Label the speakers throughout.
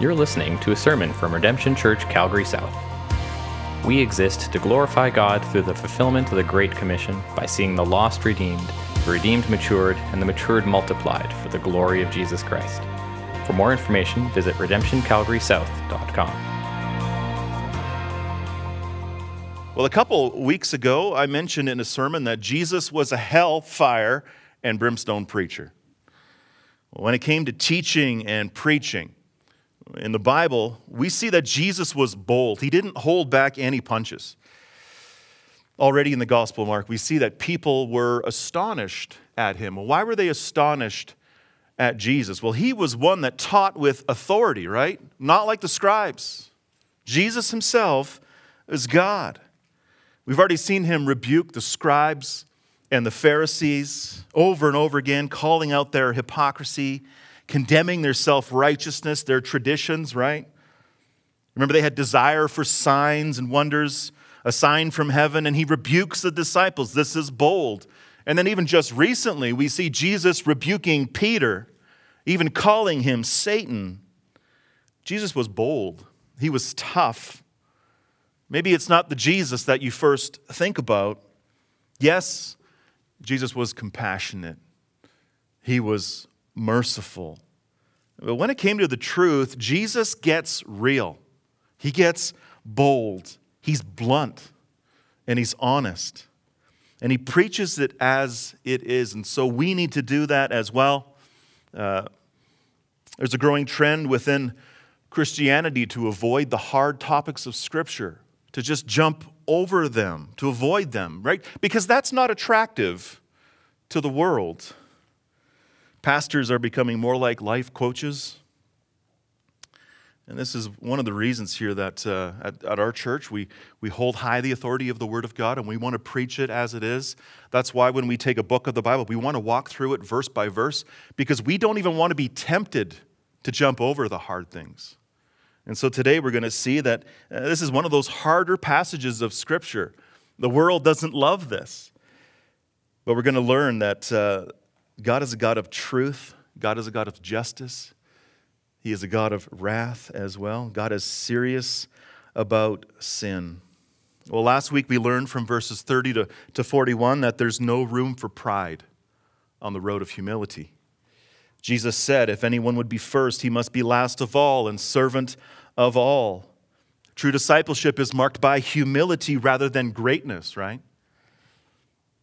Speaker 1: You're listening to a sermon from Redemption Church, Calgary South. We exist to glorify God through the fulfillment of the Great Commission by seeing the lost redeemed, the redeemed matured, and the matured multiplied for the glory of Jesus Christ. For more information, visit redemptioncalgarysouth.com.
Speaker 2: Well, a couple weeks ago, I mentioned in a sermon that Jesus was a hellfire and brimstone preacher. When it came to teaching and preaching, in the Bible, we see that Jesus was bold. He didn't hold back any punches. Already in the Gospel of Mark, we see that people were astonished at him. Why were they astonished at Jesus? Well, he was one that taught with authority, right? Not like the scribes. Jesus himself is God. We've already seen him rebuke the scribes and the Pharisees over and over again, calling out their hypocrisy condemning their self righteousness, their traditions, right? Remember, they had desire for signs and wonders, a sign from heaven, and he rebukes the disciples. This is bold. And then, even just recently, we see Jesus rebuking Peter, even calling him Satan. Jesus was bold, he was tough. Maybe it's not the Jesus that you first think about. Yes, Jesus was compassionate, he was merciful. But when it came to the truth, Jesus gets real. He gets bold. He's blunt and he's honest. And he preaches it as it is. And so we need to do that as well. Uh, there's a growing trend within Christianity to avoid the hard topics of Scripture, to just jump over them, to avoid them, right? Because that's not attractive to the world. Pastors are becoming more like life coaches. And this is one of the reasons here that uh, at, at, our church we, we hold high the authority of the Word of God and we want to preach it as it is. That's why when we take a book of the Bible, we want to walk through it verse by verse because we don't even want to be tempted to jump over the hard things. And so today we're going to see that uh, this is one of those harder passages of Scripture. The world doesn't love this. But we're going to learn that uh, God is a God of truth, God is a God of justice. He is a God of wrath as well. God is serious about sin. Well, last week we learned from verses 30 to, to 41 that there's no room for pride on the road of humility. Jesus said, If anyone would be first, he must be last of all and servant of all. True discipleship is marked by humility rather than greatness, right?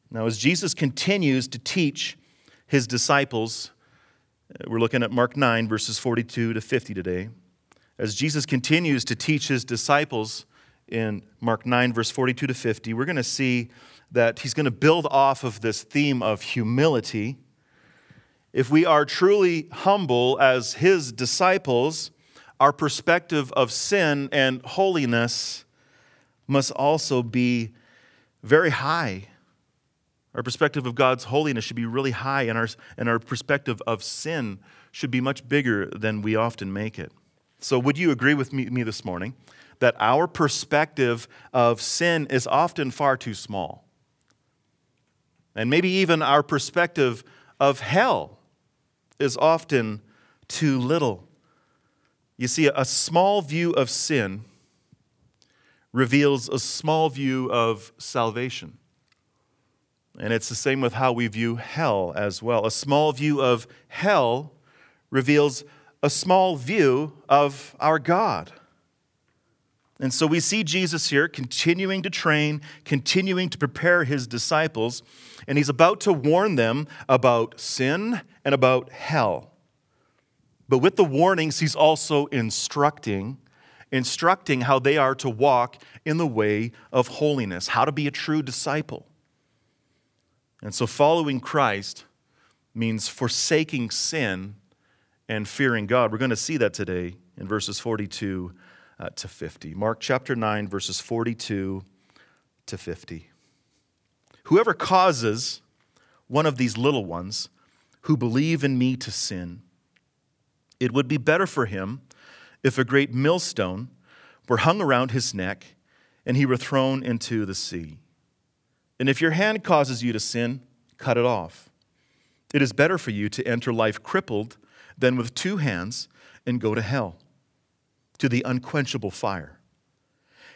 Speaker 2: Now, as Jesus continues to teach his disciples. Uh, we're looking at Mark 9, verses 42 to 50 today. As Jesus continues to teach his disciples in Mark 9, verse 42 to 50, we're going to see that he's going to build off of this theme of humility. If we are truly humble as his disciples, our perspective of sin and holiness must also be very high our perspective of God's holiness should be really high, and our, and our perspective of sin should be much bigger than we often make it. So, would you agree with me, me this morning that our perspective of sin is often far too small? And maybe even our perspective of hell is often too little. You see, a small view of sin reveals a small view of salvation. And it's the same with how we view hell as well. A small view of hell reveals a small view of our God. And so we see Jesus here continuing to train, continuing to prepare his disciples, and he's about to warn them about sin and about hell. But with the warnings, he's also instructing, instructing how they are to walk in the way of holiness, how to be a true disciple. And so following Christ means forsaking sin and fearing God. We're going to see that today in verses 42 uh, to 50. Mark chapter 9, verses 42 to 50. Whoever causes one of these little ones who believe in me to sin, it would be better for him if a great millstone were hung around his neck and he were thrown into the sea. And if your hand causes you to sin, cut it off. It is better for you to enter life crippled than with two hands and go to hell, to the unquenchable fire.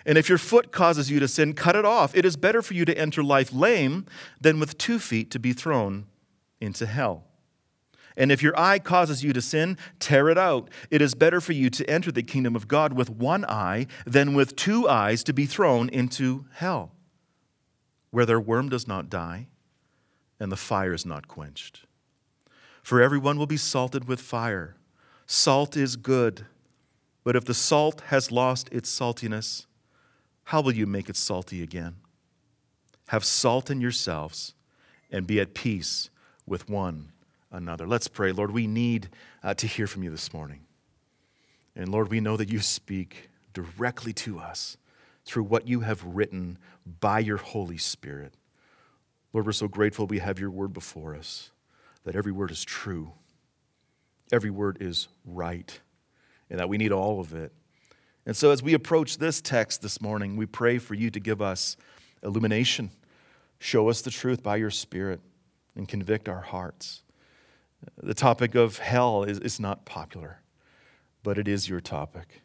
Speaker 2: And if your foot causes you to sin, cut it off. It is better for you to enter life lame than with two feet to be thrown into hell. And if your eye causes you to sin, tear it out. It is better for you to enter the kingdom of God with one eye than with two eyes to be thrown into hell, where their worm does not die and the fire is not quenched. For everyone will be salted with fire. Salt is good, but if the salt has lost its saltiness, how will you make it salty again? Have salt in yourselves and be at peace with one another. Let's pray. Lord, we need uh, to hear from you this morning. And Lord, we know that you speak directly to us through what you have written by your Holy Spirit. Lord, we're so grateful we have your word before us, that every word is true, every word is right, and that we need all of it. And so, as we approach this text this morning, we pray for you to give us illumination, show us the truth by your Spirit, and convict our hearts. The topic of hell is, is not popular, but it is your topic.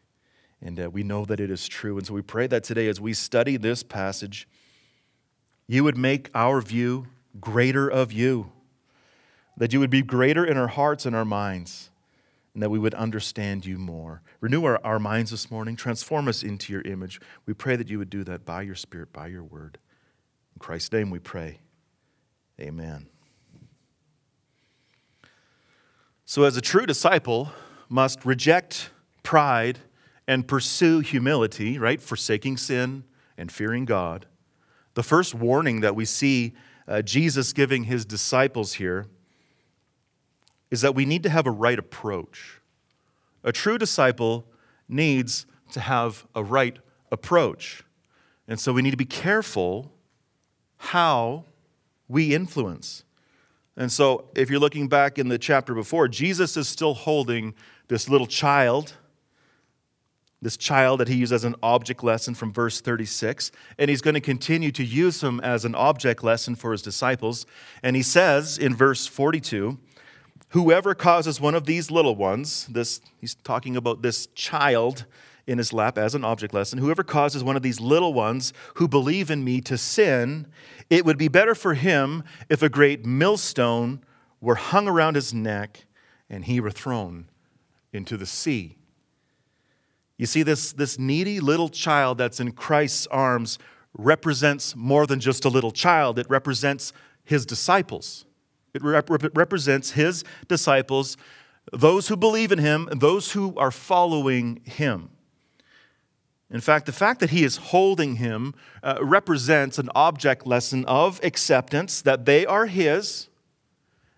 Speaker 2: And uh, we know that it is true. And so we pray that today, as we study this passage, you would make our view greater of you, that you would be greater in our hearts and our minds, and that we would understand you more. Renew our, our minds this morning, transform us into your image. We pray that you would do that by your Spirit, by your word. In Christ's name we pray. Amen. So, as a true disciple, must reject pride and pursue humility, right? Forsaking sin and fearing God. The first warning that we see uh, Jesus giving his disciples here is that we need to have a right approach. A true disciple needs to have a right approach. And so we need to be careful how we influence. And so, if you're looking back in the chapter before, Jesus is still holding this little child, this child that he used as an object lesson from verse 36, and he's going to continue to use him as an object lesson for his disciples. And he says in verse 42, Whoever causes one of these little ones, this he's talking about this child in his lap as an object lesson, whoever causes one of these little ones who believe in me to sin, it would be better for him if a great millstone were hung around his neck and he were thrown into the sea. You see, this, this needy little child that's in Christ's arms represents more than just a little child, it represents his disciples. It rep- represents his disciples, those who believe in him, and those who are following him. In fact, the fact that he is holding him uh, represents an object lesson of acceptance that they are his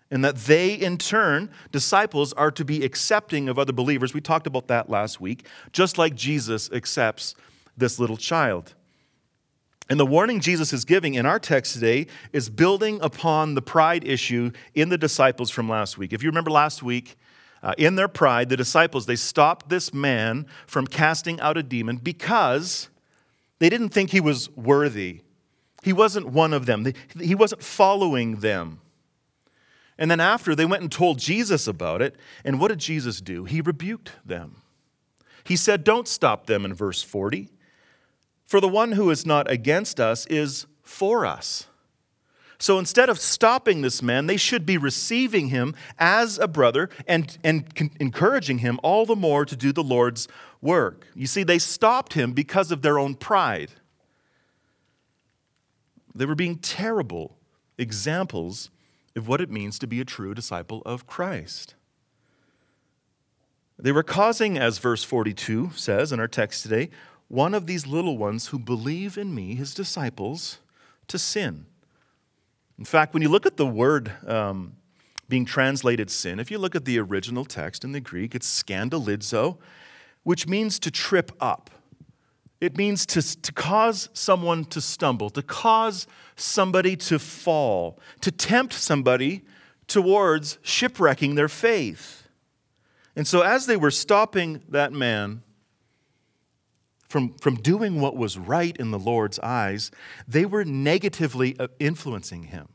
Speaker 2: and that they, in turn, disciples, are to be accepting of other believers. We talked about that last week, just like Jesus accepts this little child. And the warning Jesus is giving in our text today is building upon the pride issue in the disciples from last week. If you remember last week, uh, in their pride, the disciples, they stopped this man from casting out a demon because they didn't think he was worthy. He wasn't one of them, he wasn't following them. And then after, they went and told Jesus about it. And what did Jesus do? He rebuked them. He said, Don't stop them in verse 40. For the one who is not against us is for us. So instead of stopping this man, they should be receiving him as a brother and, and con- encouraging him all the more to do the Lord's work. You see, they stopped him because of their own pride. They were being terrible examples of what it means to be a true disciple of Christ. They were causing, as verse 42 says in our text today, one of these little ones who believe in me, his disciples, to sin. In fact, when you look at the word um, being translated sin, if you look at the original text in the Greek, it's scandalizo, which means to trip up. It means to, to cause someone to stumble, to cause somebody to fall, to tempt somebody towards shipwrecking their faith. And so, as they were stopping that man from, from doing what was right in the Lord's eyes, they were negatively uh, influencing him.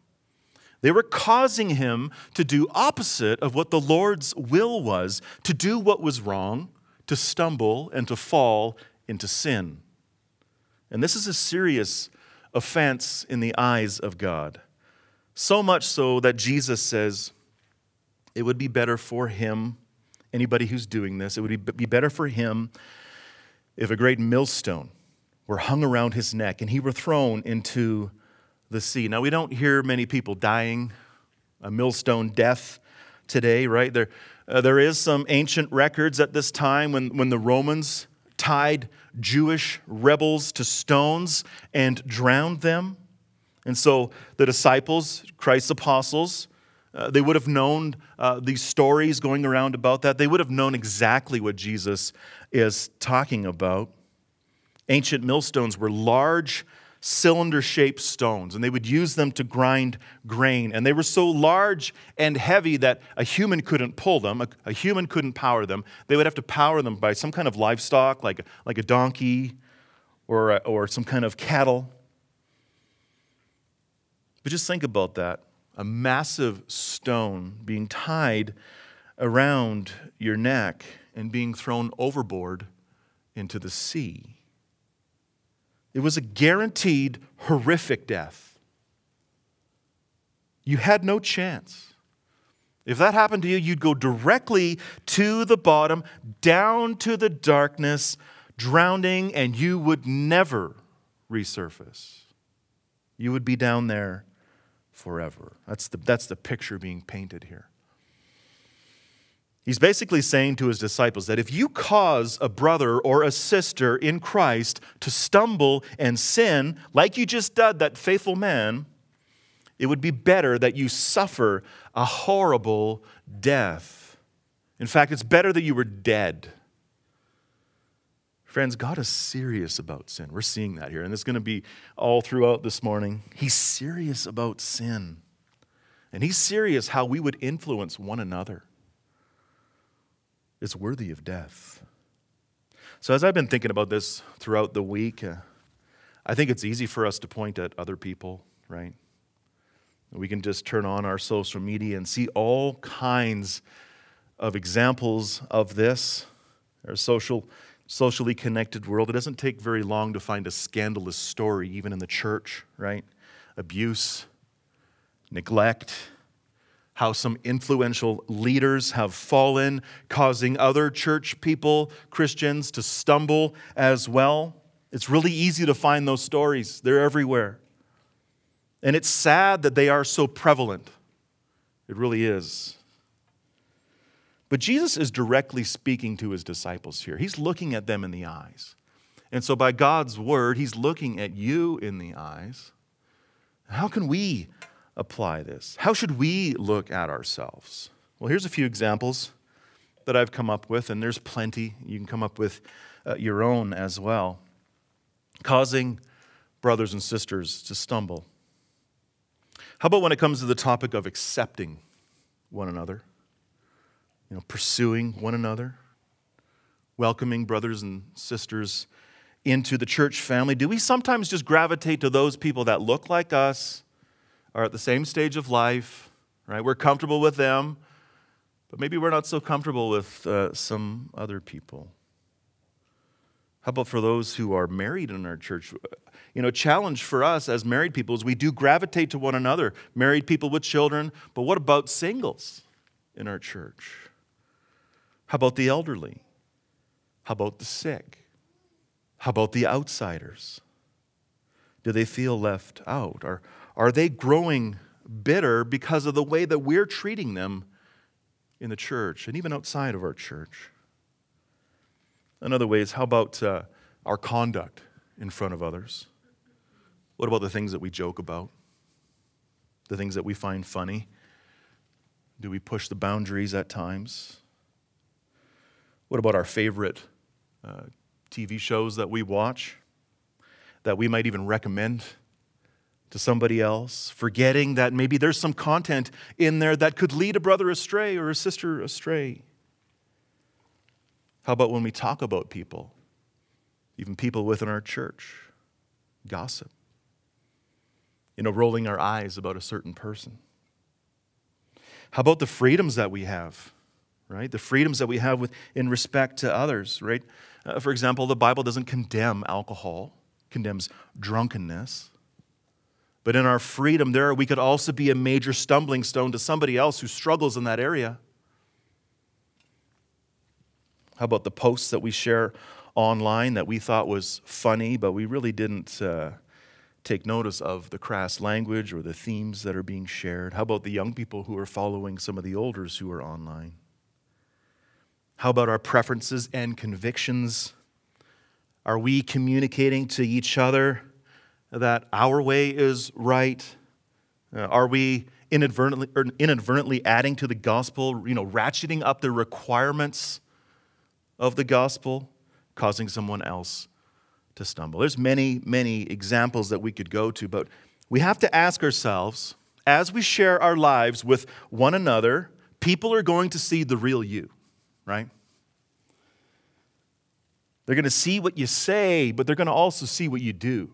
Speaker 2: They were causing him to do opposite of what the Lord's will was, to do what was wrong, to to stumble and to fall into sin. And this is a serious offense in the eyes of God. So much so that Jesus says it would be better for him, anybody who's doing this, it would be better for him if a great millstone were hung around his neck and he were thrown into the sea. Now, we don't hear many people dying a millstone death today, right? There, uh, there is some ancient records at this time when, when the Romans tied Jewish rebels to stones and drowned them. And so the disciples, Christ's apostles, uh, they would have known uh, these stories going around about that. They would have known exactly what Jesus is talking about. Ancient millstones were large cylinder shaped stones, and they would use them to grind grain. And they were so large and heavy that a human couldn't pull them, a, a, human couldn't power them. They would have to power them by some kind of livestock, like, like a donkey or, a, or some kind of cattle. But just think about that a massive stone being tied around your neck and being thrown overboard into the sea. It was a guaranteed horrific death. You had no chance. If that happened to you, you'd go directly to the bottom, down to the darkness, drowning, and you would never resurface. You would be down there forever. That's the, that's the picture being painted here. He's basically saying to his disciples that if you cause a brother or a sister in Christ to stumble and sin, like you just did that faithful man, it would be better that you suffer a horrible death. In fact, it's better that you were dead. Friends, God is serious about sin. We're seeing that here, and it's going to be all throughout this morning. He's serious about sin, and He's serious how we would influence one another is worthy of death. So, as I've been thinking about this throughout the week, uh, I think it's easy for us to point at other people, right? We can just turn on our social media and see all kinds of examples of this. Our social, socially connected world. It doesn't take very long to find a scandalous story, even in the church, right? Abuse, neglect, how some influential leaders have fallen, causing other church people, Christians, to stumble as well. It's really easy to find those stories, they're everywhere. And it's sad that they are so prevalent. It really is. But Jesus is directly speaking to his disciples here. He's looking at them in the eyes. And so, by God's word, he's looking at you in the eyes. How can we apply this? How should we look at ourselves? Well, here's a few examples that I've come up with, and there's plenty. You can come up with uh, your own as well. Causing brothers and sisters to stumble. How about when it comes to the topic of accepting one another? You know, pursuing one another, welcoming brothers and sisters into the church family. Do we sometimes just gravitate to those people that look like us, are at the same stage of life, right? We're comfortable with them, but maybe we're not so comfortable with uh, some other people. How about for those who are married in our church? You know, challenge for us as married people is we do gravitate to one another, married people with children, but what about singles in our church? How about the elderly? How about the sick? How about the outsiders? Do they feel left out? Are, are they growing bitter because of the way that we're treating them in the church and even outside of our church? In other ways, how about uh, our conduct in front of others? What about the things that we joke about? The things that we find funny? Do we push the boundaries at times? What about our favorite uh, TV shows that we watch that we might even recommend to somebody else, forgetting that maybe there's some content in there that could lead a brother astray or a sister astray. How about when we talk about people, even people within our church? Gossip. You know, rolling our eyes about a certain person. How about the freedoms that we have, right? The freedoms that we have with, in respect to others, right? Uh, for example, the Bible doesn't condemn alcohol, condemns drunkenness. But in our freedom, there we could also be a major stumbling stone to somebody else who struggles in that area. How about the posts that we share online that we thought was funny, but we really didn't uh, take notice of the crass language or the themes that are being shared? How about the young people who are following some of the elders who are online? How about our preferences and convictions? Are we communicating to each other that our way is right? Uh, are we inadvertently, inadvertently adding to the gospel, you know, ratcheting up the requirements of the gospel, causing someone else to stumble? There's many, many examples that we could go to, but we have to ask ourselves as we share our lives with one another, people are going to see the real you, right? They're going to see what you say, but they're going to also see what you do.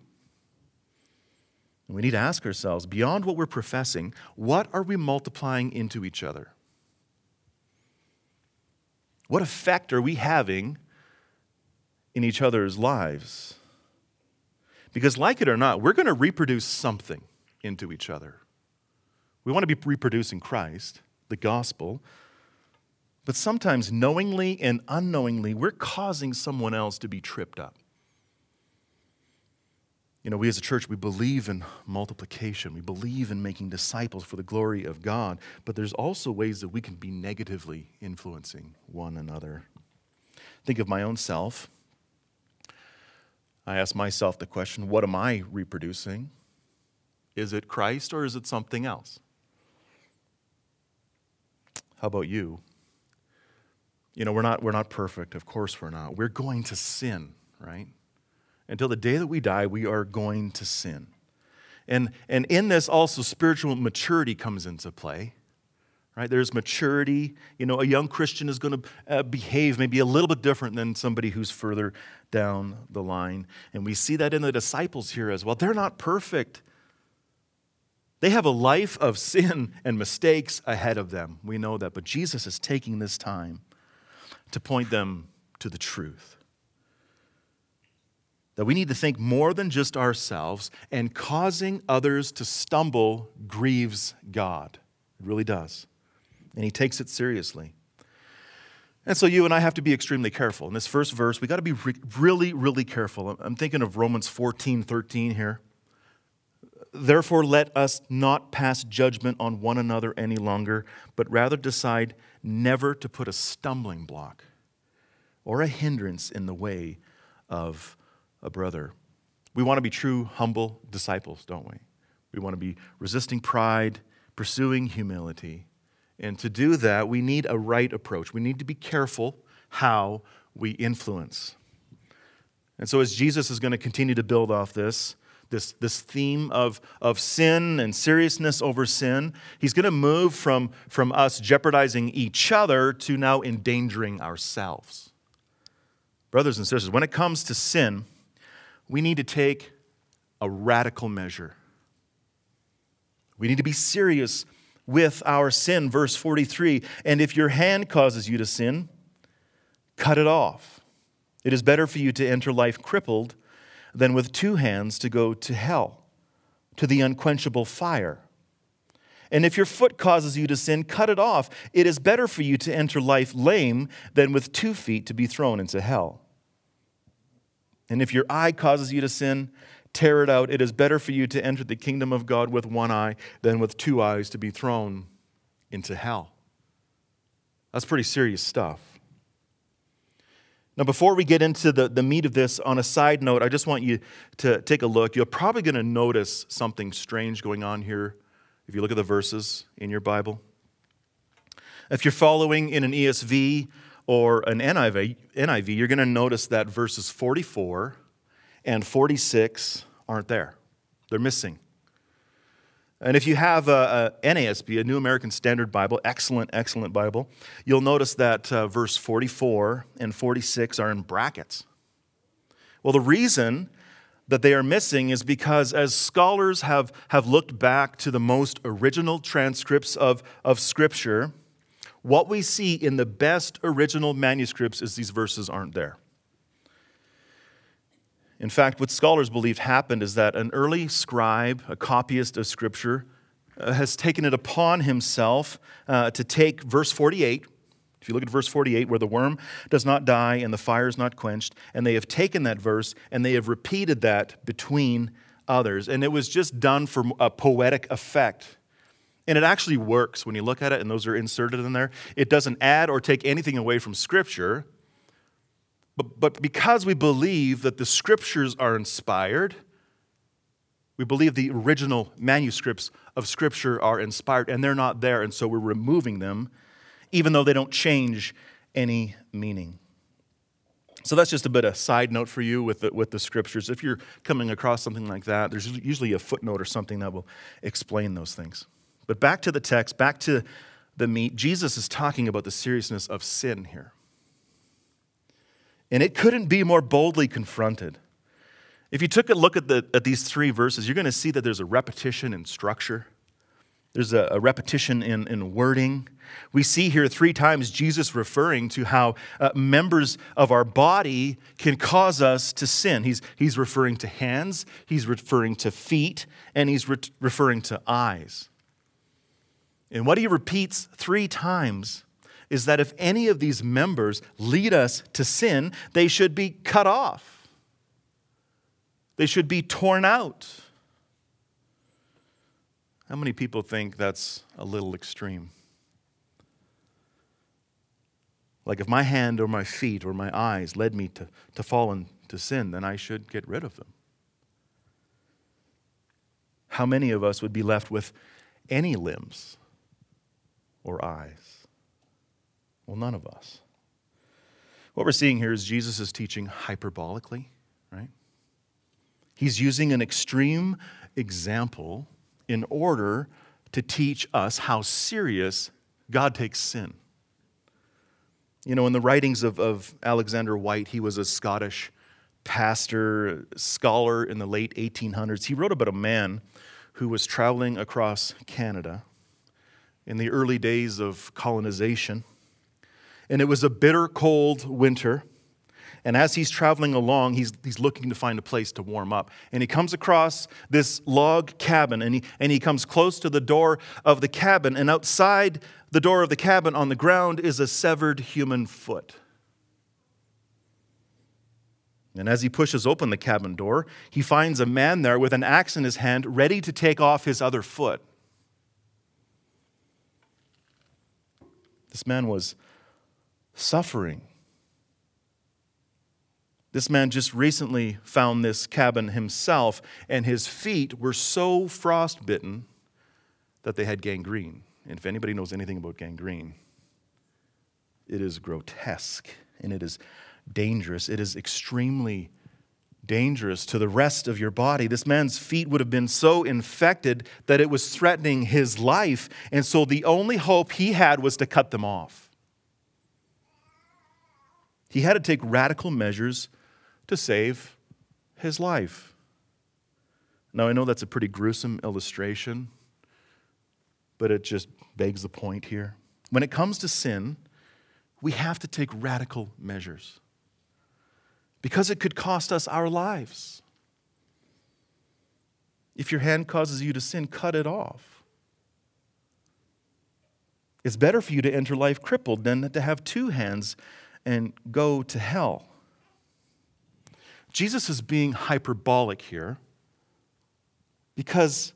Speaker 2: We need to ask ourselves beyond what we're professing, what are we multiplying into each other? What effect are we having in each other's lives? Because, like it or not, we're going to reproduce something into each other. We want to be reproducing Christ, the gospel, but sometimes knowingly and unknowingly, we're causing someone else to be tripped up. You know, we as a church, we believe in multiplication. We believe in making disciples for the glory of God, but there's also ways that we can be negatively influencing one another. Think of my own self. I ask myself the question what am I reproducing? Is it Christ or is it something else? How about you? You know, we're not, we're not perfect. Of course, we're not. We're going to sin, right? Until the day that we die, we are going to sin. And, and in this, also, spiritual maturity comes into play. Right? There's maturity. You know, a young Christian is going to uh, behave maybe a little bit different than somebody who's further down the line. And we see that in the disciples here as well. They're not perfect. They have a life of sin and mistakes ahead of them. We know that. But Jesus is taking this time to point them to the truth that we need to think more than just ourselves, and causing others to stumble grieves God. It really does. And He takes it seriously. And so you and I have to be extremely careful. In this first verse, we got to be re- really, really careful. I'm thinking of Romans 14, 13 here. Therefore, let us not pass judgment on one another any longer, but rather decide never to put a stumbling block or a hindrance in the way of a brother. We want to be true, humble disciples, don't we? We want to be resisting pride, pursuing humility. And to do that, we need a right approach. We need to be careful how we influence. And so, as Jesus is going to continue to build off this, this, this theme of, of sin and seriousness over sin, he's going to move from, from us jeopardizing each other to now endangering ourselves. Brothers and sisters, when it comes to sin, we need to take a radical measure. We need to be serious with our sin. Verse 43 And if your hand causes you to sin, cut it off. It is better for you to enter life crippled than with two hands to go to hell, to the unquenchable fire. And if your foot causes you to sin, cut it off. It is better for you to enter life lame than with two feet to be thrown into hell. And if your eye causes you to sin, tear it out. It is better for you to enter the kingdom of God with one eye than with two eyes to be thrown into hell. That's pretty serious stuff. Now, before we get into the, the meat of this, on a side note, I just want you to take a look. You're probably going to notice something strange going on here if you look at the verses in your Bible. If you're following in an ESV, or an NIV, NIV you're going to notice that verses 44 and 46 aren't there. They're missing. And if you have a, a, NASB, a New American Standard Bible, excellent, excellent Bible, you'll notice that uh, verse 44 and 46 are in brackets. Well, the reason that they are missing is because as scholars have, have looked back to the most original transcripts of, of Scripture, what we see in the best original manuscripts is these verses aren't there. In fact, what scholars believe happened is that an early scribe, a copyist of Scripture, uh, has taken it upon himself uh, to take verse 48. If you look at verse 48, where the worm does not die and the fire is not quenched, and they have taken that verse and they have repeated that between others. And it was just done for a poetic effect. And it actually works when you look at it, and those are inserted in there. It doesn't add or take anything away from Scripture. But, but because we believe that the Scriptures are inspired, we believe the original manuscripts of Scripture are inspired, and they're not there, and so we're removing them, even though they don't change any meaning. So that's just a bit of side note for you with the, with the scriptures. If you're coming across something like that, there's usually a footnote or something that will explain those things. But back to the text, back to the meat, Jesus is talking about the seriousness of sin here. And it couldn't be more boldly confronted. If you took a look at, the, at these three verses, you're going to see that there's a repetition in structure, there's a, a repetition in, in wording. We see here three times Jesus referring to how uh, members of our body can cause us to sin. He's, he's referring to hands, he's referring to feet, and he's re- referring to eyes. And what he repeats three times is that if any of these members lead us to sin, they should be cut off, they should be torn out. How many people think that's a little extreme? Like if my hand or my feet or my eyes led me to, to fall into sin, then I should get rid of them. How many of us would be left with any limbs? Or eyes? Well, none of us. What we're seeing here is Jesus is teaching hyperbolically, right? He's using an extreme example in order to teach us how serious God takes sin. You know, in the writings of, of Alexander Whyte, he was a Scottish pastor, scholar in the late 1800s. He wrote about a man who was traveling across Canada in the early days of colonization. And it was a bitter cold winter. And as he's traveling along, he's, he's looking to find a place to warm up. And he comes across this log cabin, and he, and he comes close to the door of the cabin. And outside the door of the cabin on the ground is a severed human foot. And as he pushes open the cabin door, he finds a man there with an axe in his hand, ready to take off his other foot. This man was suffering. This man just recently found this cabin himself, and his feet were so frostbitten that they had gangrene. And if anybody knows anything about gangrene, it is grotesque and it is dangerous. It is extremely dangerous to the rest of your body. This man's feet would have been so infected that it was threatening his life. And so the only hope he had was to cut them off. He had to take radical measures to save his life. Now, I know that's a pretty gruesome illustration, but it just begs the point here. When it comes to sin, we have to take radical measures because it could cost us our lives. If your hand causes you to sin, cut it off. It's better for you to enter life crippled than to have two hands and go to hell. Jesus is being hyperbolic here because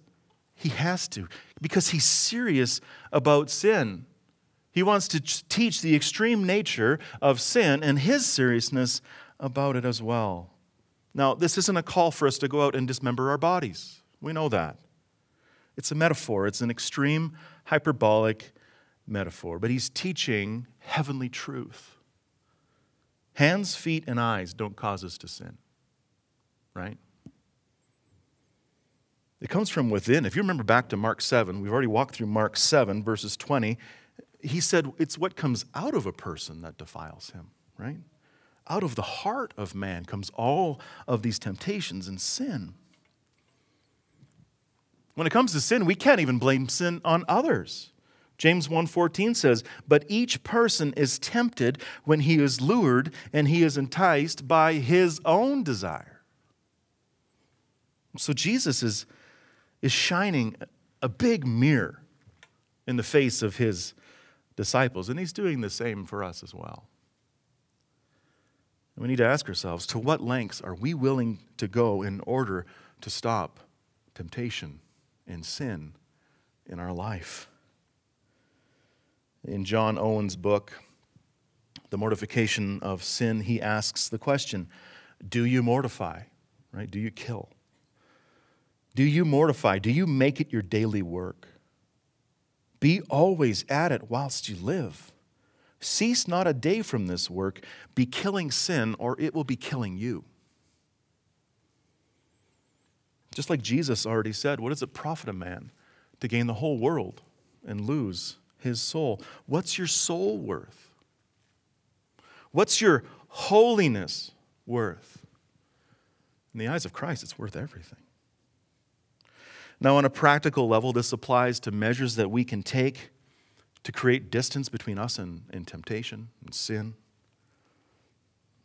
Speaker 2: he has to, because he's serious about sin. He wants to teach the extreme nature of sin and his seriousness about it as well. Now, this isn't a call for us to go out and dismember our bodies. We know that. It's a metaphor, it's an extreme, hyperbolic metaphor, but he's teaching heavenly truth. Hands, feet, and eyes don't cause us to sin, right? It comes from within. If you remember back to Mark 7, we've already walked through Mark 7, verses 20. He said it's what comes out of a person that defiles him, right? Out of the heart of man comes all of these temptations and sin. When it comes to sin, we can't even blame sin on others. James 1:14 says, "But each person is tempted when he is lured and he is enticed by his own desire." So Jesus is, is shining a big mirror in the face of his disciples, and he's doing the same for us as well. We need to ask ourselves to what lengths are we willing to go in order to stop temptation and sin in our life? In John Owen's book, The Mortification of Sin, he asks the question Do you mortify? Right? Do you kill? Do you mortify? Do you make it your daily work? Be always at it whilst you live. Cease not a day from this work. Be killing sin, or it will be killing you. Just like Jesus already said, what does it profit a man to gain the whole world and lose his soul? What's your soul worth? What's your holiness worth? In the eyes of Christ, it's worth everything. Now, on a practical level, this applies to measures that we can take to create distance between us and, and temptation and sin.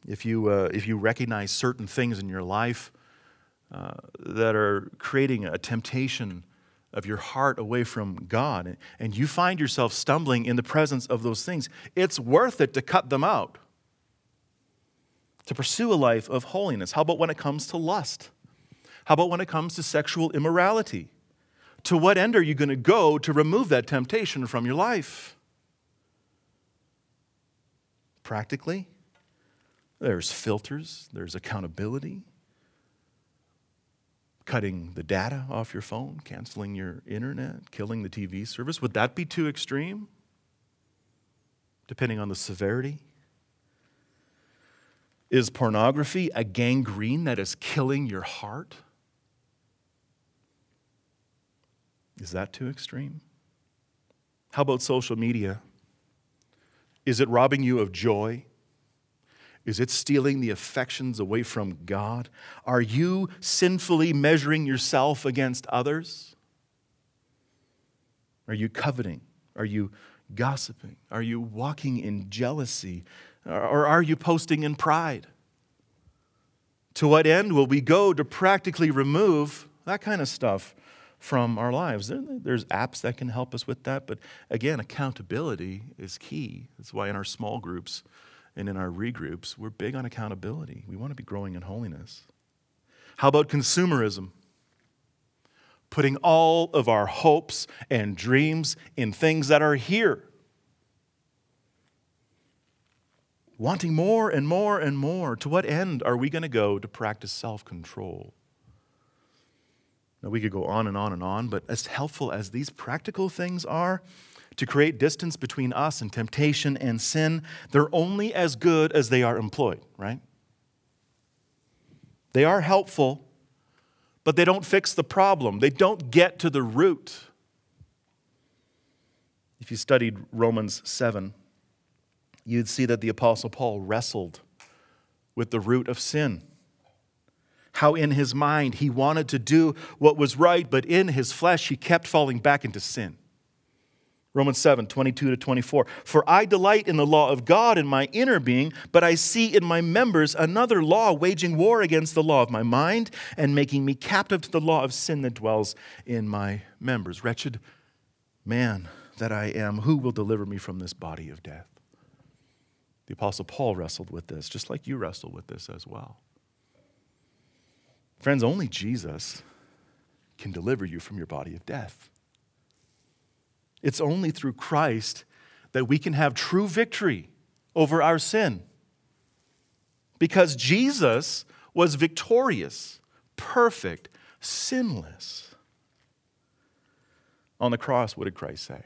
Speaker 2: If you, uh, if you recognize certain things in your life uh, that are creating a temptation of your heart away from God, and you find yourself stumbling in the presence of those things, it's worth it to cut them out, to pursue a life of holiness. How about when it comes to lust? How about when it comes to sexual immorality? To what end are you going to go to remove that temptation from your life? Practically, there's filters, there's accountability, cutting the data off your phone, canceling your internet, killing the TV service. Would that be too extreme? Depending on the severity. Is pornography a gangrene that is killing your heart? Is that too extreme? How about social media? Is it robbing you of joy? Is it stealing the affections away from God? Are you sinfully measuring yourself against others? Are you coveting? Are you gossiping? Are you walking in jealousy? Or are you posting in pride? To what end will we go to practically remove that kind of stuff from our lives? There's apps that can help us with that, but again, accountability is key. That's why in our small groups, and in our regroups, we're big on accountability. We want to be growing in holiness. How about consumerism? Putting all of our hopes and dreams in things that are here. Wanting more and more and more. To what end are we going to go to practice self control? Now, we could go on and on and on, but as helpful as these practical things are, to create distance between us and temptation and sin, they're only as good as they are employed, right? They are helpful, but they don't fix the problem. They don't get to the root. If you studied Romans 7, you'd see that the Apostle Paul wrestled with the root of sin. How in his mind he wanted to do what was right, but in his flesh he kept falling back into sin. Romans 7, 22 to 24. For I delight in the law of God in my inner being, but I see in my members another law waging war against the law of my mind and making me captive to the law of sin that dwells in my members. Wretched man that I am, who will deliver me from this body of death? The Apostle Paul wrestled with this, just like you wrestle with this as well. Friends, only Jesus can deliver you from your body of death. It's only through Christ that we can have true victory over our sin. Because Jesus was victorious, perfect, sinless. On the cross, what did Christ say?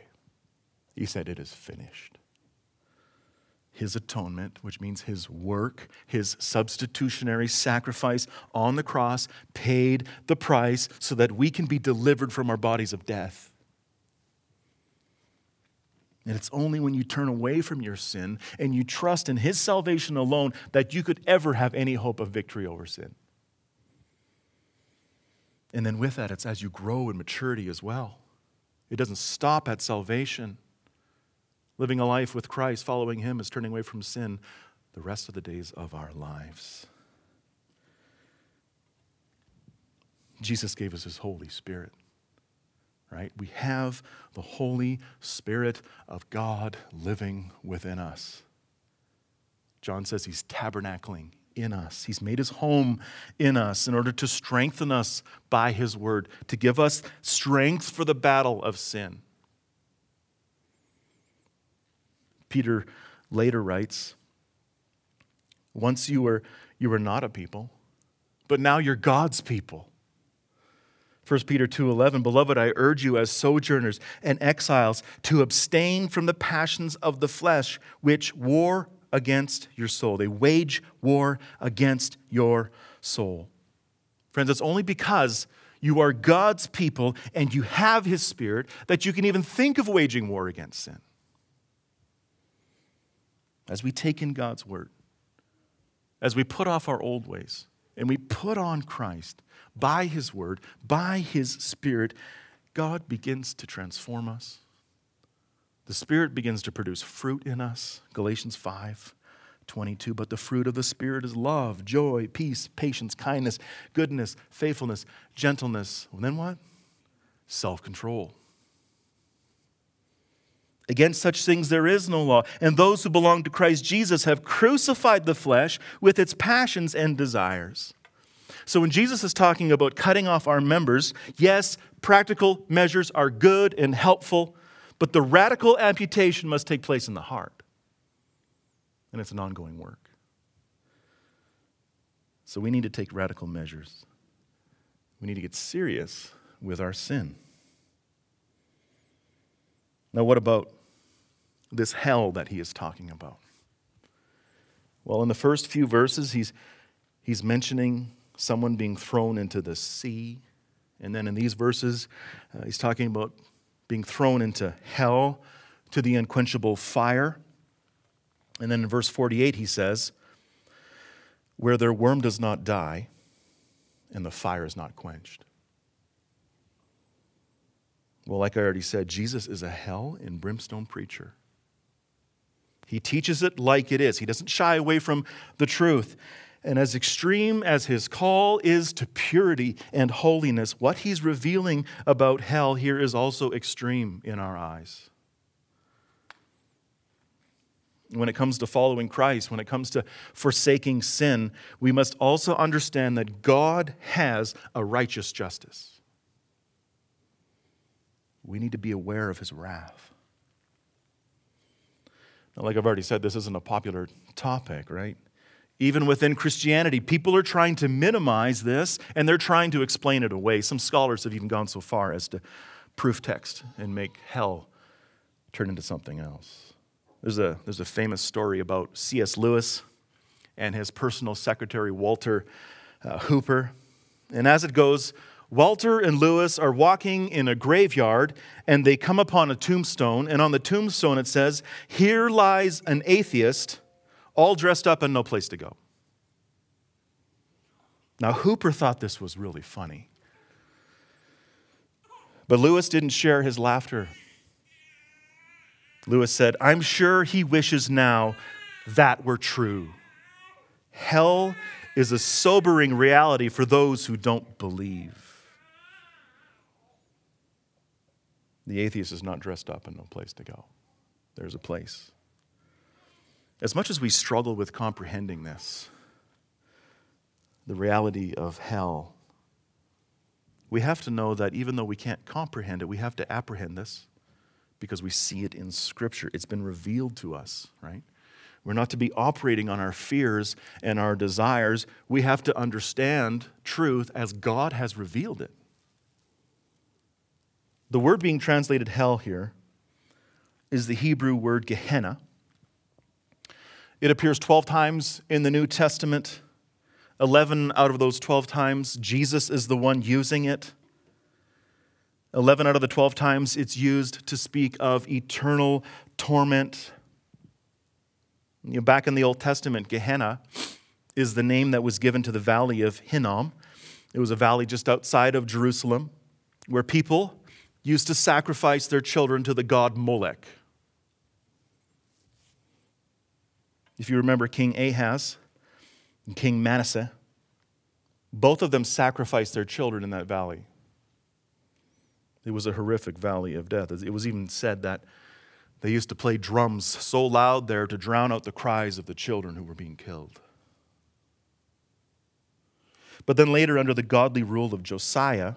Speaker 2: He said, It is finished. His atonement, which means his work, his substitutionary sacrifice on the cross, paid the price so that we can be delivered from our bodies of death. And it's only when you turn away from your sin and you trust in His salvation alone that you could ever have any hope of victory over sin. And then with that, it's as you grow in maturity as well. It doesn't stop at salvation. Living a life with Christ, following Him, is turning away from sin the rest of the days of our lives. Jesus gave us His Holy Spirit, right? We have the Holy Spirit of God living within us. John says He's tabernacling in us. He's made his home in us in order to strengthen us by his word, to give us strength for the battle of sin. Peter later writes, Once you were, you were not a people, but now you're God's people. 1 Peter 2:11 Beloved I urge you as sojourners and exiles to abstain from the passions of the flesh which war against your soul. They wage war against your soul. Friends, it's only because you are God's people and you have His Spirit that you can even think of waging war against sin. As we take in God's Word, as we put off our old ways and we put on Christ by His Word, by His Spirit, God begins to transform us. The Spirit begins to produce fruit in us. Galatians 5 22. But the fruit of the Spirit is love, joy, peace, patience, kindness, goodness, faithfulness, gentleness. And then what? Self control. Against such things there is no law. And those who belong to Christ Jesus have crucified the flesh with its passions and desires. So when Jesus is talking about cutting off our members, yes, practical measures are good and helpful, but the radical amputation must take place in the heart. And it's an ongoing work. So we need to take radical measures. We need to get serious with our sin. Now, what about this hell that he is talking about? Well, in the first few verses, he's, he's mentioning someone being thrown into the sea. And then in these verses, uh, he's talking about being thrown into hell to the unquenchable fire. And then in verse 48, he says, Where their worm does not die and the fire is not quenched. Well, like I already said, Jesus is a hell and brimstone preacher. He teaches it like it is, he doesn't shy away from the truth. And as extreme as his call is to purity and holiness, what he's revealing about hell here is also extreme in our eyes. When it comes to following Christ, when it comes to forsaking sin, we must also understand that God has a righteous justice. We need to be aware of his wrath. Now, like I've already said, this isn't a popular topic, right? Even within Christianity, people are trying to minimize this and they're trying to explain it away. Some scholars have even gone so far as to proof text and make hell turn into something else. There's a, there's a famous story about C.S. Lewis and his personal secretary, Walter uh, Hooper. And as it goes, Walter and Lewis are walking in a graveyard and they come upon a tombstone. And on the tombstone it says, Here lies an atheist all dressed up and no place to go. Now, Hooper thought this was really funny. But Lewis didn't share his laughter. Lewis said, I'm sure he wishes now that were true. Hell is a sobering reality for those who don't believe. The atheist is not dressed up and no place to go. There's a place. As much as we struggle with comprehending this, the reality of hell, we have to know that even though we can't comprehend it, we have to apprehend this because we see it in Scripture. It's been revealed to us, right? We're not to be operating on our fears and our desires. We have to understand truth as God has revealed it. The word being translated hell here is the Hebrew word Gehenna it appears 12 times in the New Testament. 11 out of those 12 times, Jesus is the one using it. 11 out of the 12 times, it's used to speak of eternal torment. You know, back in the Old Testament, Gehenna is the name that was given to the valley of Hinnom. It was a valley just outside of Jerusalem where people used to sacrifice their children to the god Molech. If you remember King Ahaz and King Manasseh, both of them sacrificed their children in that valley. It was a horrific valley of death. It was even said that they used to play drums so loud there to drown out the cries of the children who were being killed. But then later, under the godly rule of Josiah,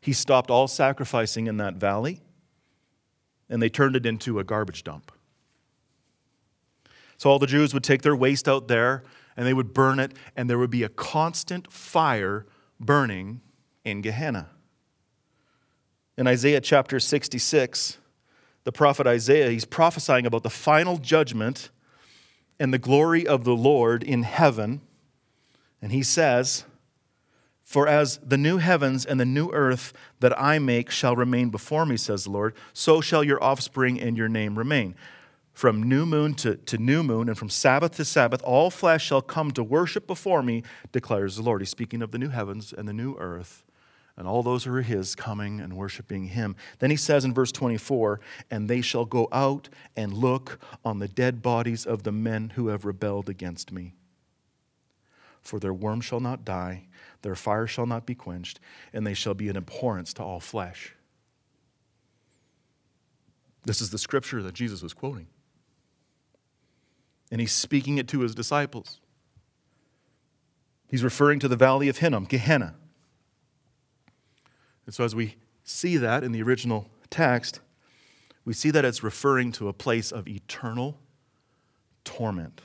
Speaker 2: he stopped all sacrificing in that valley and they turned it into a garbage dump. So all the Jews would take their waste out there and they would burn it, and there would be a constant fire burning in Gehenna. In Isaiah chapter 66, the prophet Isaiah, he's prophesying about the final judgment and the glory of the Lord in heaven. And he says, For as the new heavens and the new earth that I make shall remain before me, says the Lord, so shall your offspring and your name remain. From new moon to, to new moon, and from Sabbath to Sabbath, all flesh shall come to worship before me, declares the Lord. He's speaking of the new heavens and the new earth, and all those who are his coming and worshiping him. Then he says in verse 24, And they shall go out and look on the dead bodies of the men who have rebelled against me. For their worm shall not die, their fire shall not be quenched, and they shall be an abhorrence to all flesh. This is the scripture that Jesus was quoting and he's speaking it to his disciples. He's referring to the valley of Hinnom, Gehenna. And so, as we see that in the original text, we see that it's referring to a place of eternal torment.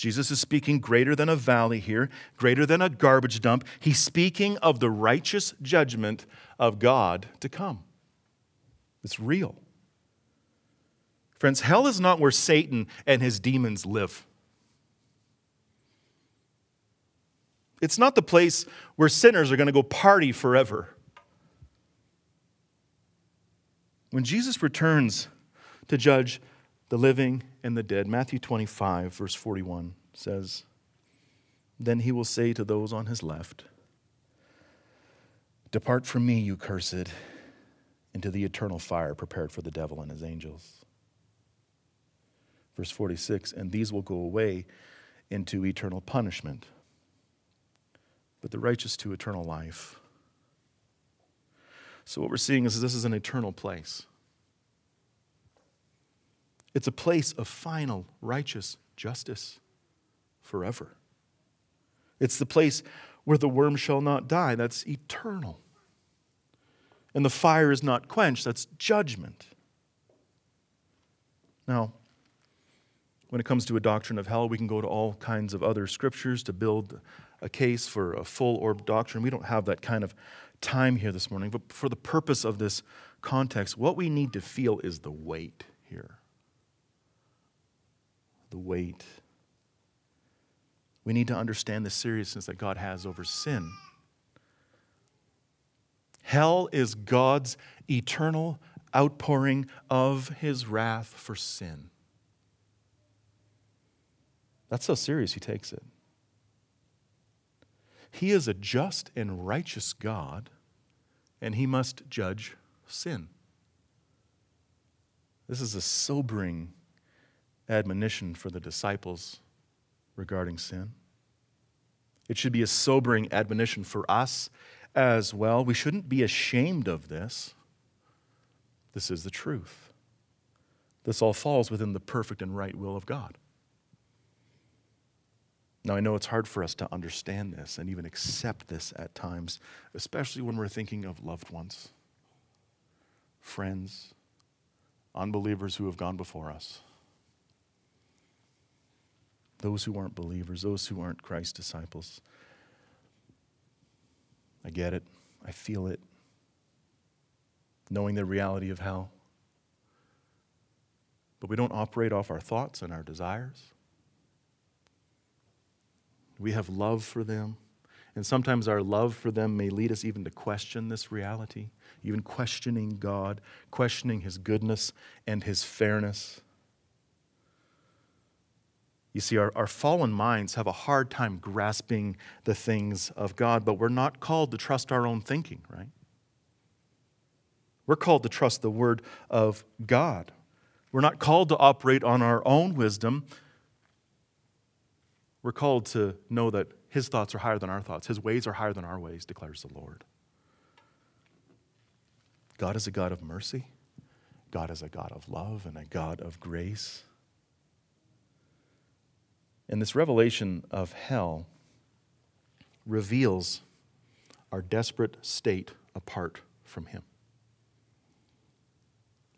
Speaker 2: Jesus is speaking greater than a valley here, greater than a garbage dump. He's speaking of the righteous judgment of God to come. It's real. Friends, hell is not where Satan and his demons live. It's not the place where sinners are going to go party forever. When Jesus returns to judge the living and the dead, Matthew 25, verse 41 says, Then he will say to those on his left, Depart from me, you cursed, into the eternal fire prepared for the devil and his angels. Verse 46 And these will go away into eternal punishment, but the righteous to eternal life. So, what we're seeing is this is an eternal place. It's a place of final righteous justice forever. It's the place where the worm shall not die. That's eternal. And the fire is not quenched. That's judgment. Now, when it comes to a doctrine of hell, we can go to all kinds of other scriptures to build a case for a full orb doctrine. We don't have that kind of time here this morning, but for the purpose of this context, what we need to feel is the weight here. The weight. We need to understand the seriousness that God has over sin. Hell is God's eternal outpouring of his wrath for sin. That's how serious he takes it. He is a just and righteous God, and he must judge sin. This is a sobering admonition for the disciples regarding sin. It should be a sobering admonition for us as well. We shouldn't be ashamed of this. This is the truth. This all falls within the perfect and right will of God. Now, I know it's hard for us to understand this and even accept this at times, especially when we're thinking of loved ones, friends, unbelievers who have gone before us, those who aren't believers, those who aren't Christ's disciples. I get it, I feel it, knowing the reality of hell. But we don't operate off our thoughts and our desires. We have love for them. And sometimes our love for them may lead us even to question this reality, even questioning God, questioning His goodness and His fairness. You see, our, our fallen minds have a hard time grasping the things of God, but we're not called to trust our own thinking, right? We're called to trust the Word of God. We're not called to operate on our own wisdom. We're called to know that His thoughts are higher than our thoughts, His ways are higher than our ways, declares the Lord. God is a God of mercy, God is a God of love, and a God of grace. And this revelation of hell reveals our desperate state apart from Him.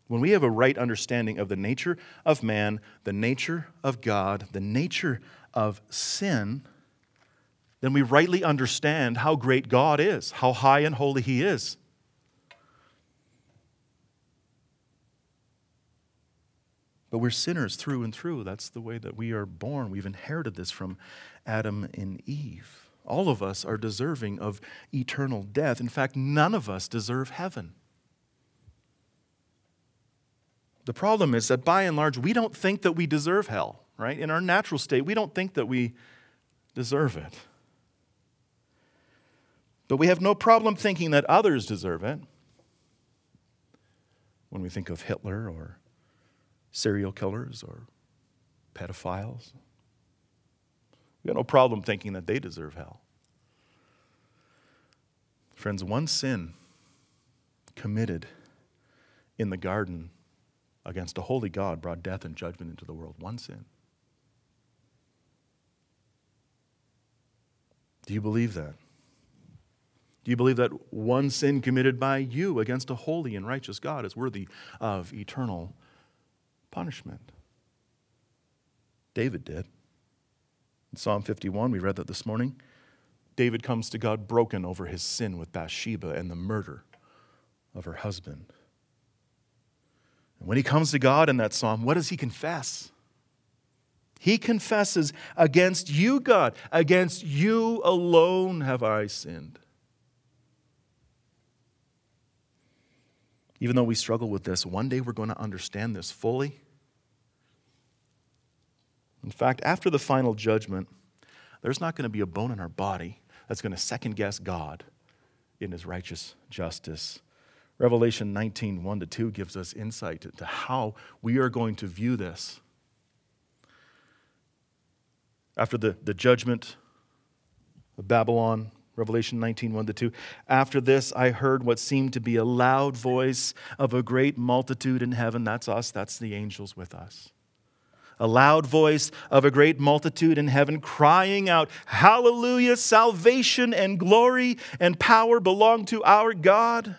Speaker 2: When we have a right understanding of the nature of man, the nature of God, the nature of sin, then we rightly understand how great God is, how high and holy He is. But we're sinners through and through. That's the way that we are born. We've inherited this from Adam and Eve. All of us are deserving of eternal death. In fact, none of us deserve heaven. The problem is that by and large, we don't think that we deserve hell, right? In our natural state, we don't think that we deserve it. But we have no problem thinking that others deserve it. When we think of Hitler or serial killers or pedophiles, we have no problem thinking that they deserve hell. Friends, one sin committed in the garden against a holy God brought death and judgment into the world. One sin. Do you believe that? Do you believe that one sin committed by you against a holy and righteous God is worthy of eternal punishment? David did. In Psalm 51, we read that this morning. David comes to God broken over his sin with Bathsheba and the murder of her husband. And when he comes to God in that psalm, what does he confess? He confesses, Against you, God, against you alone have I sinned. Even though we struggle with this, one day we're going to understand this fully. In fact, after the final judgment, there's not going to be a bone in our body that's going to second guess God in his righteous justice. Revelation 19, 1 to 2 gives us insight into how we are going to view this. After the, the judgment of Babylon, Revelation 19, 1 to 2. After this, I heard what seemed to be a loud voice of a great multitude in heaven. That's us, that's the angels with us. A loud voice of a great multitude in heaven crying out, Hallelujah! Salvation and glory and power belong to our God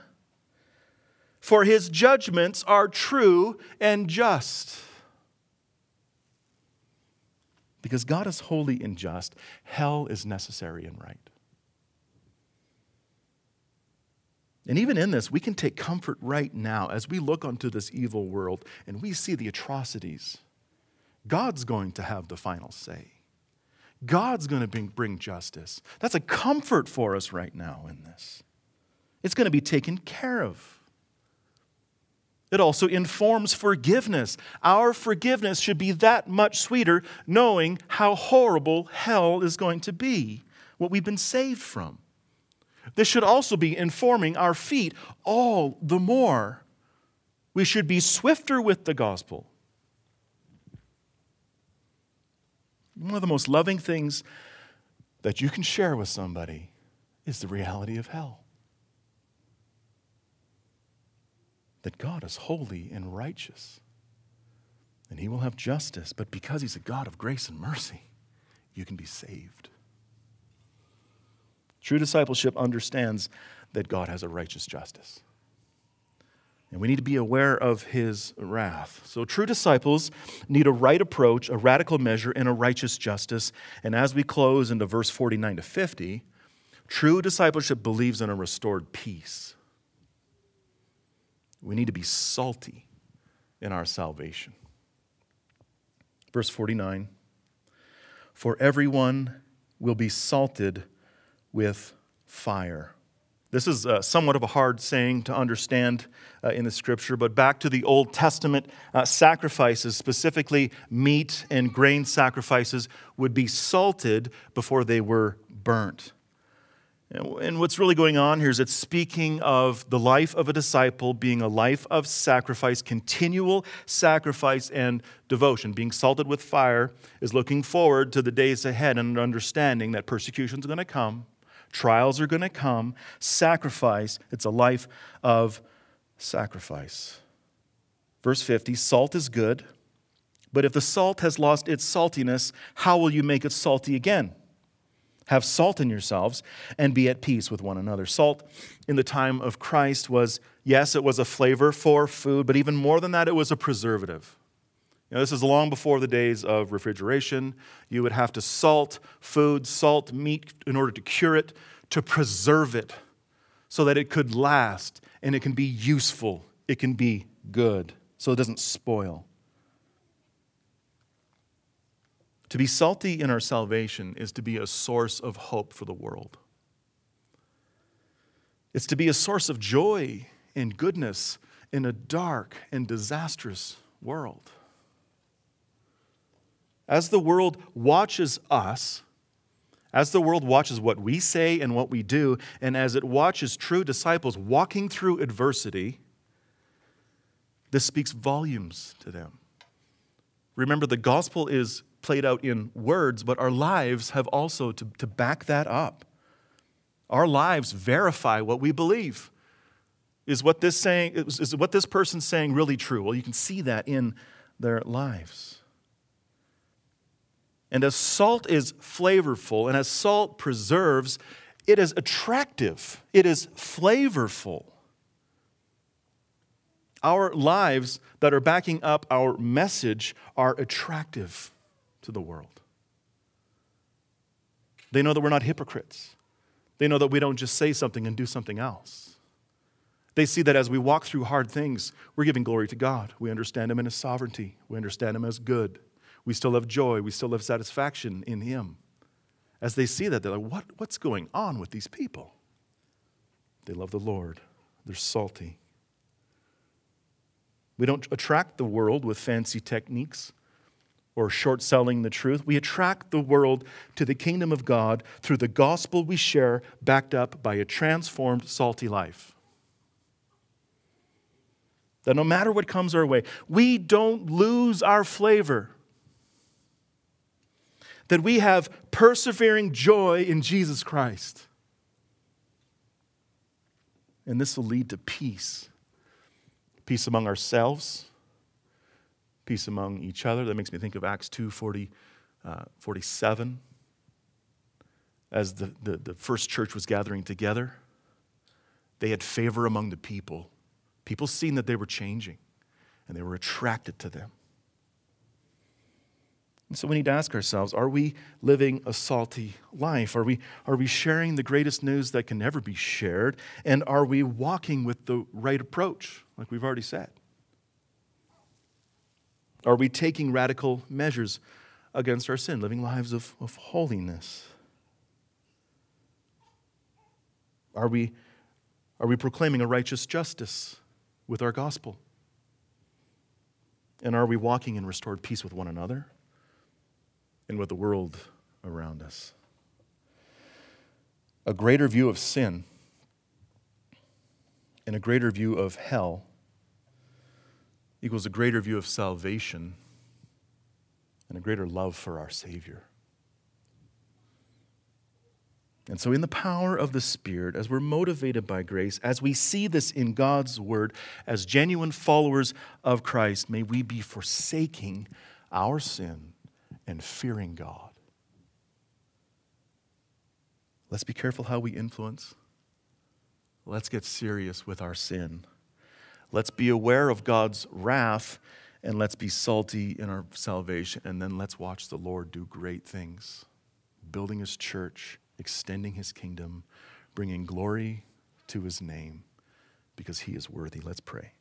Speaker 2: for his judgments are true and just. Because God is holy and just, hell is necessary and right. And even in this, we can take comfort right now as we look onto this evil world and we see the atrocities. God's going to have the final say. God's going to bring, justice. That's a comfort for us right now in this. It's going to be taken care of. It also informs forgiveness. Our forgiveness should be that much sweeter knowing how horrible hell is going to be, what we've been saved from. This should also be informing our feet all the more. We should be swifter with the gospel. One of the most loving things that you can share with somebody is the reality of hell. that God is holy and righteous and he will have justice, but because he's a God of grace and mercy, you can be saved. True discipleship understands that God has a righteous justice. And we need to be aware of his wrath. So, true disciples need a right approach, a radical measure, and a righteous justice. And as we close into verse 49 to 50, true discipleship believes in a restored peace. We need to be salty in our salvation. Verse 49 For everyone will be salted with fire. This is uh, somewhat of a hard saying to understand uh, in the scripture, but back to the Old Testament uh, sacrifices, specifically meat and grain sacrifices, would be salted before they were burnt. And what's really going on here is it's speaking of the life of a disciple being a life of sacrifice, continual sacrifice and devotion. Being salted with fire is looking forward to the days ahead and understanding that persecution is going to come, trials are going to come, sacrifice, it's a life of sacrifice. Verse 50 salt is good, but if the salt has lost its saltiness, how will you make it salty again? Have salt in yourselves and be at peace with one another. Salt in the time of Christ was, yes, it was a flavor for food, but even more than that, it was a preservative. Know, this is long before the days of refrigeration. You would have to salt food, salt meat in order to cure it, to preserve it, so that it could last and it can be useful, it can be good, so it doesn't spoil. To be salty in our salvation is to be a source of hope for the world. It's to be a source of joy and goodness in a dark and disastrous world. As the world watches us, as the world watches what we say and what we do, and as it watches true disciples walking through adversity, this speaks volumes to them. Remember, the gospel is played out in words, but our lives have also to, to back that up. Our lives verify what we believe. Is what this saying is, is what this person's saying really true? Well, you can see that in their lives. And as salt is flavorful and as salt preserves, it is attractive. It is flavorful. Our lives that are backing up our message are attractive to the world. They know that we're not hypocrites. They know that we don't just say something and do something else. They see that as we walk through hard things, we're giving glory to God. We understand Him in His sovereignty, we understand Him as good. We still have joy, we still have satisfaction in Him. As they see that, they're like, what, what's going on with these people? They love the Lord, they're salty. We don't attract the world with fancy techniques or short selling the truth. We attract the world to the kingdom of God through the gospel we share, backed up by a transformed, salty life. That no matter what comes our way, we don't lose our flavor. That we have persevering joy in Jesus Christ. And this will lead to peace peace among ourselves peace among each other. That makes me think of Acts 2 40, uh, 47. As the, the, the first church was gathering together, they had favor among the people. People seen that they were changing, and they were attracted to them. And so we need to ask ourselves are we living a salty life? Are we, are we sharing the greatest news that can never be shared? And are we walking with the right approach, like we've already said? Are we taking radical measures against our sin, living lives of, of holiness? Are we, are we proclaiming a righteous justice with our gospel? And are we walking in restored peace with one another and with the world around us? A greater view of sin and a greater view of hell equals a greater view of salvation and a greater love for our Savior. And so, in the power of the Spirit, as we're motivated by grace, as we see this in God's Word, as genuine followers of Christ, may we be forsaking our sin and fearing God. Let's be careful how we influence. Let's get serious with our sin. Let's be aware of God's wrath and let's be salty in our salvation. And then let's watch the Lord do great things, building his church, extending his kingdom, bringing glory to his name because he is worthy. Let's pray.